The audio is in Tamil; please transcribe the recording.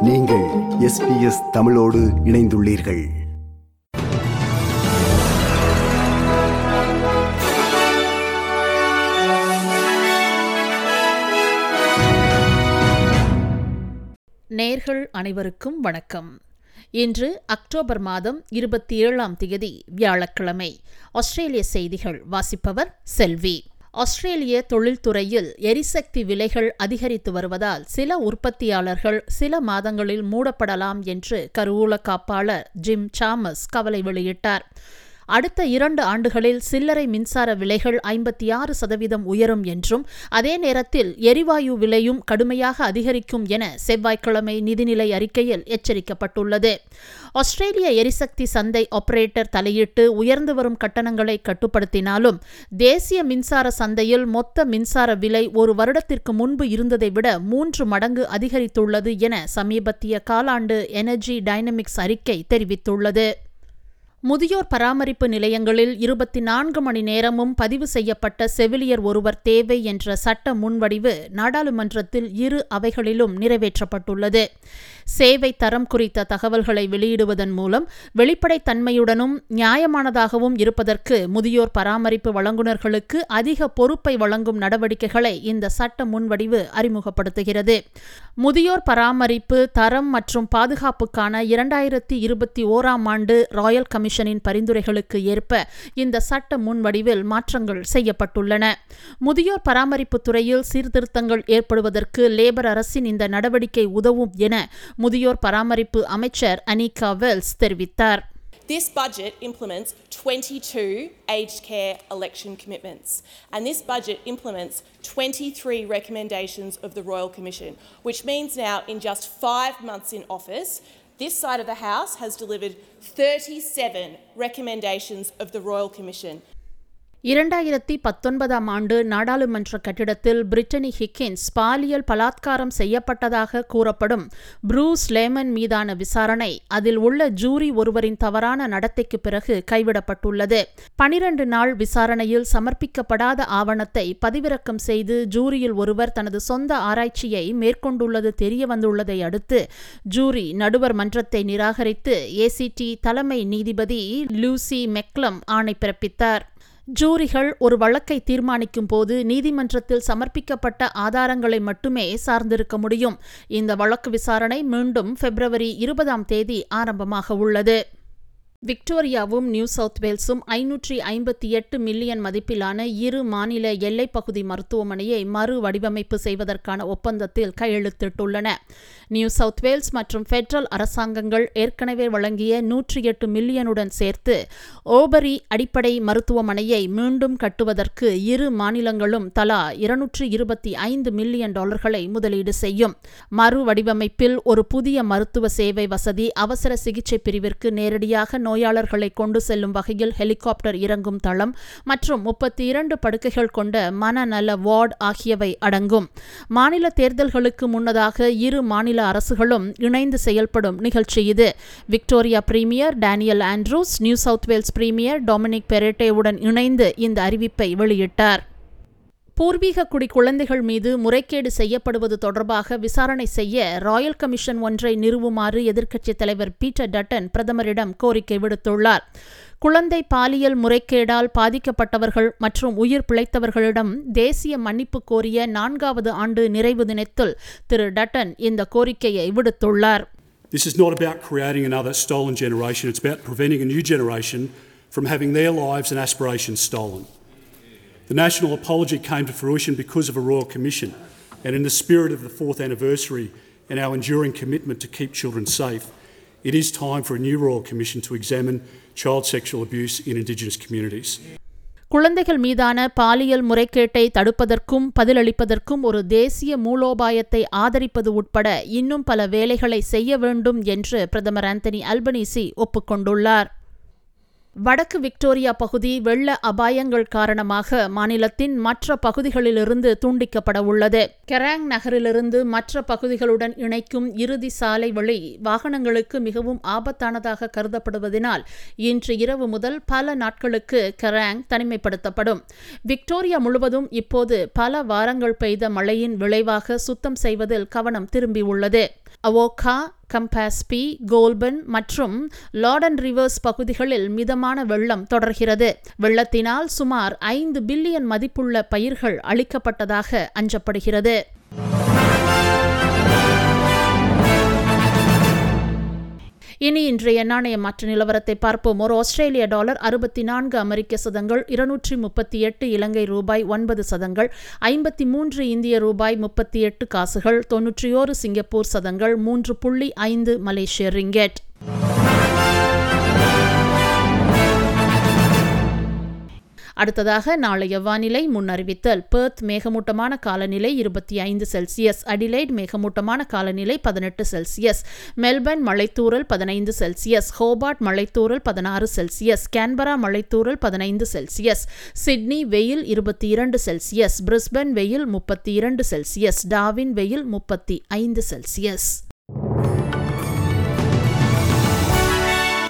நீங்கள் எஸ்பிஎஸ் தமிழோடு இணைந்துள்ளீர்கள். நேர்கள் அனைவருக்கும் வணக்கம். இன்று அக்டோபர் மாதம் இருபத்தி ஏழாம் தேதி வியாழக்கிழமை. ஆஸ்திரேலிய செய்திகள் வாசிப்பவர் செல்வி. ஆஸ்திரேலிய தொழில்துறையில் எரிசக்தி விலைகள் அதிகரித்து வருவதால் சில உற்பத்தியாளர்கள் சில மாதங்களில் மூடப்படலாம் என்று கருவூல காப்பாளர் ஜிம் சாமஸ் கவலை வெளியிட்டார். அடுத்த இரண்டு ஆண்டுகளில் சில்லறை மின்சார விலைகள் ஐம்பத்தி ஆறு சதவீதம் உயரும் என்றும் அதே நேரத்தில் எரிவாயு விலையும் கடுமையாக அதிகரிக்கும் என செவ்வாய்க்கிழமை நிதிநிலை அறிக்கையில் எச்சரிக்கப்பட்டுள்ளது. ஆஸ்திரேலிய எரிசக்தி சந்தை ஆபரேட்டர் தலையிட்டு உயர்ந்து வரும் கட்டணங்களை கட்டுப்படுத்தினாலும் தேசிய மின்சார சந்தையில் மொத்த மின்சார விலை ஒரு வருடத்திற்கு முன்பு இருந்ததை விட மூன்று மடங்கு அதிகரித்துள்ளது என சமீபத்திய காலாண்டு எனர்ஜி டைனமிக்ஸ் அறிக்கை தெரிவித்துள்ளது. முதியோர் பராமரிப்பு நிலையங்களில் இருபத்தி நான்கு மணி நேரமும் பதிவு செய்யப்பட்ட செவிலியர் ஒருவர் தேவை என்ற சட்ட முன்வடிவு நாடாளுமன்றத்தில் இரு அவைகளிலும் நிறைவேற்றப்பட்டுள்ளது. சேவை தரம் குறித்த தகவல்களை வெளியிடுவதன் மூலம் வெளிப்படைத்தன்மையுடனும் நியாயமானதாகவும் இருப்பதற்கு முதியோர் பராமரிப்பு வழங்குநர்களுக்கு அதிக பொறுப்பை வழங்கும் நடவடிக்கைகளை இந்த சட்ட முன்வடிவு அறிமுகப்படுத்துகிறது. முதியோர் பராமரிப்பு தரம் மற்றும் பாதுகாப்புக்கான இரண்டாயிரத்தி இருபத்தி ஓராம் ஆண்டு ராயல் கமிஷனின் பரிந்துரைகளுக்கு ஏற்ப இந்த சட்ட முன்வடிவில் மாற்றங்கள் செய்யப்பட்டுள்ளன முதியோர் பராமரிப்பு துறையில் சீர்திருத்தங்கள் ஏற்படுவதற்கு லேபர் அரசின் இந்த நடவடிக்கை உதவும் என முதியோர் பராமரிப்பு அமைச்சர் அனிகா வெல்ஸ் தெரிவித்தார் This budget implements 22 aged care election commitments, and this budget implements 23 recommendations of the Royal Commission, which means now, in just five months in office, this side of the House has delivered 37 recommendations of the Royal Commission. இரண்டாயிரத்தி பத்தொன்பதாம் ஆண்டு நாடாளுமன்ற கட்டிடத்தில் பிரிட்டனி ஹிக்கின்ஸ் பாலியல் பலாத்காரம் செய்யப்பட்டதாக கூறப்படும் ப்ரூஸ் லேமன் மீதான விசாரணை அதில் உள்ள ஜூரி ஒருவரின் தவறான நடத்தைக்கு பிறகு கைவிடப்பட்டுள்ளது. பனிரண்டு நாள் விசாரணையில் சமர்ப்பிக்கப்படாத ஆவணத்தை பதிவிறக்கம் செய்து ஜூரியில் ஒருவர் தனது சொந்த ஆராய்ச்சியை மேற்கொண்டுள்ளது தெரியவந்துள்ளதை அடுத்து ஜூரி நடுவர் மன்றத்தை நிராகரித்து ஏசிடி தலைமை நீதிபதி லூசி மெக்லம் ஆணை பிறப்பித்தார். ஜூரிகள் ஒரு வழக்கை தீர்மானிக்கும் போது நீதிமன்றத்தில் சமர்ப்பிக்கப்பட்ட ஆதாரங்களை மட்டுமே சார்ந்திருக்க முடியும். இந்த வழக்கு விசாரணை மீண்டும் பிப்ரவரி இருபதாம் தேதி ஆரம்பமாக உள்ளது. விக்டோரியாவும் நியூ சவுத் வேல்ஸும் ஐநூற்றி ஐம்பத்தி எட்டு மில்லியன் மதிப்பிலான இரு மாநில எல்லைப்பகுதி மருத்துவமனையை மறு வடிவமைப்பு செய்வதற்கான ஒப்பந்தத்தில் கையெழுத்திட்டுள்ளன. நியூ சவுத் வேல்ஸ் மற்றும் ஃபெடரல் அரசாங்கங்கள் ஏற்கனவே வழங்கிய நூற்றி எட்டு மில்லியனுடன் சேர்த்து ஓபரி அடிப்படை மருத்துவமனையை மீண்டும் கட்டுவதற்கு இரு மாநிலங்களும் தலா இருநூற்று இருபத்தி ஐந்து மில்லியன் டாலர்களை முதலீடு செய்யும். மறு வடிவமைப்பில் ஒரு புதிய மருத்துவ சேவை வசதி அவசர சிகிச்சை பிரிவிற்கு நேரடியாக நோயாளர்களை கொண்டு செல்லும் வகையில் ஹெலிகாப்டர் இறங்கும் தளம் மற்றும் முப்பத்தி இரண்டு படுக்கைகள் கொண்ட மனநல வார்டு ஆகியவை அடங்கும். மாநில தேர்தல்களுக்கு முன்னதாக இரு மாநில அரசுகளும் இணைந்து செயல்படும் நிகழ்ச்சி இது. Victoria premier Daniel Andrews New South Wales premier Dominic பெரேட்டேவுடன் இணைந்து இந்த அறிவிப்பை வெளியிட்டார். பூர்வீக குடி குழந்தைகள் மீது முறைகேடு செய்யப்படுவது தொடர்பாக விசாரணை செய்ய ராயல் கமிஷன் ஒன்றை நிறுவுமாறு எதிர்க்கட்சித் தலைவர் பீட்டர் டட்டன் பிரதமரிடம் கோரிக்கை விடுத்துள்ளார். குழந்தை பாலியல் முறைகேடால் பாதிக்கப்பட்டவர்கள் மற்றும் உயிர் பிழைத்தவர்களிடம் தேசிய மன்னிப்பு கோரிய நான்காவது ஆண்டு நிறைவு தினத்தில் திரு டட்டன் இந்த கோரிக்கையை விடுத்துள்ளார் This is not about creating another stolen generation, it's about preventing a new generation from having their lives and aspirations stolen. The National Apology came to fruition because of a Royal Commission, and in the spirit of the fourth anniversary and our enduring commitment to keep children safe, it is time for a new Royal Commission to examine child sexual abuse in Indigenous communities. குழந்தைகள் மீதான பாலியல் முறைகேட்டை தடுப்பதற்கும் பதிலளிப்பதற்கும் ஒரு தேசிய மூலோபாயத்தை ஆதரிப்பது உட்பட இன்னும் பல வேலைகளை செய்ய வேண்டும் என்று பிரதமர் ஆந்தனி அல்பனீசி ஒப்புக்கொண்டுள்ளார் வடக்கு விக்டோரியா பகுதி வெள்ள அபாயங்கள் காரணமாக மாநிலத்தின் மற்ற பகுதிகளிலிருந்து துண்டிக்கப்பட உள்ளது. கெராங் நகரிலிருந்து மற்ற பகுதிகளுடன் இணைக்கும் இறுதி சாலை வழி வாகனங்களுக்கு மிகவும் ஆபத்தானதாக கருதப்படுவதனால் இன்று இரவு முதல் பல நாட்களுக்கு கெராங் தனிமைப்படுத்தப்படும். விக்டோரியா முழுவதும் இப்போது பல வாரங்கள் பெய்த மழையின் விளைவாக சுத்தம் செய்வதில் கவனம் திரும்பியுள்ளது. அவோகா கம்பாஸ்பி கோல்பன் மற்றும் லார்டன் ரிவர்ஸ் பகுதிகளில் மிதமான வெள்ளம் தொடர்கிறது. வெள்ளத்தினால் சுமார் ஐந்து பில்லியன் மதிப்புள்ள பயிர்கள் அளிக்கப்பட்டதாக அஞ்சப்படுகிறது. இனி இன்றைய நாணய மாற்று நிலவரத்தை பார்ப்போம். ஒரு ஆஸ்திரேலிய டாலர் அறுபத்தி நான்கு அமெரிக்க சதங்கள் இருநூற்றி முப்பத்தி எட்டு இலங்கை ரூபாய் ஒன்பது சதங்கள் ஐம்பத்தி மூன்று இந்திய ரூபாய் முப்பத்தி எட்டு காசுகள் தொன்னூற்றி ஓரு சிங்கப்பூர் சதங்கள் மூன்று புள்ளி ஐந்து மலேசிய ரிங்கெட். அடுத்ததாக நாளைய வானிலை முன்னறிவித்தல். பெர்த் மேகமூட்டமான காலநிலை இருபத்தி ஐந்து செல்சியஸ். அடிலைட் மேகமூட்டமான காலநிலை பதினெட்டு செல்சியஸ். மெல்பர்ன் மலைத்தூரல் பதினைந்து செல்சியஸ். ஹோபார்ட் மலைத்தூரல் பதினாறு செல்சியஸ். கேன்பரா மலைத்தூரல் பதினைந்து செல்சியஸ். சிட்னி வெயில் இருபத்தி இரண்டு செல்சியஸ். பிரிஸ்பன் வெயில் முப்பத்தி இரண்டு செல்சியஸ். டாவின் வெயில் முப்பத்தி ஐந்து செல்சியஸ்.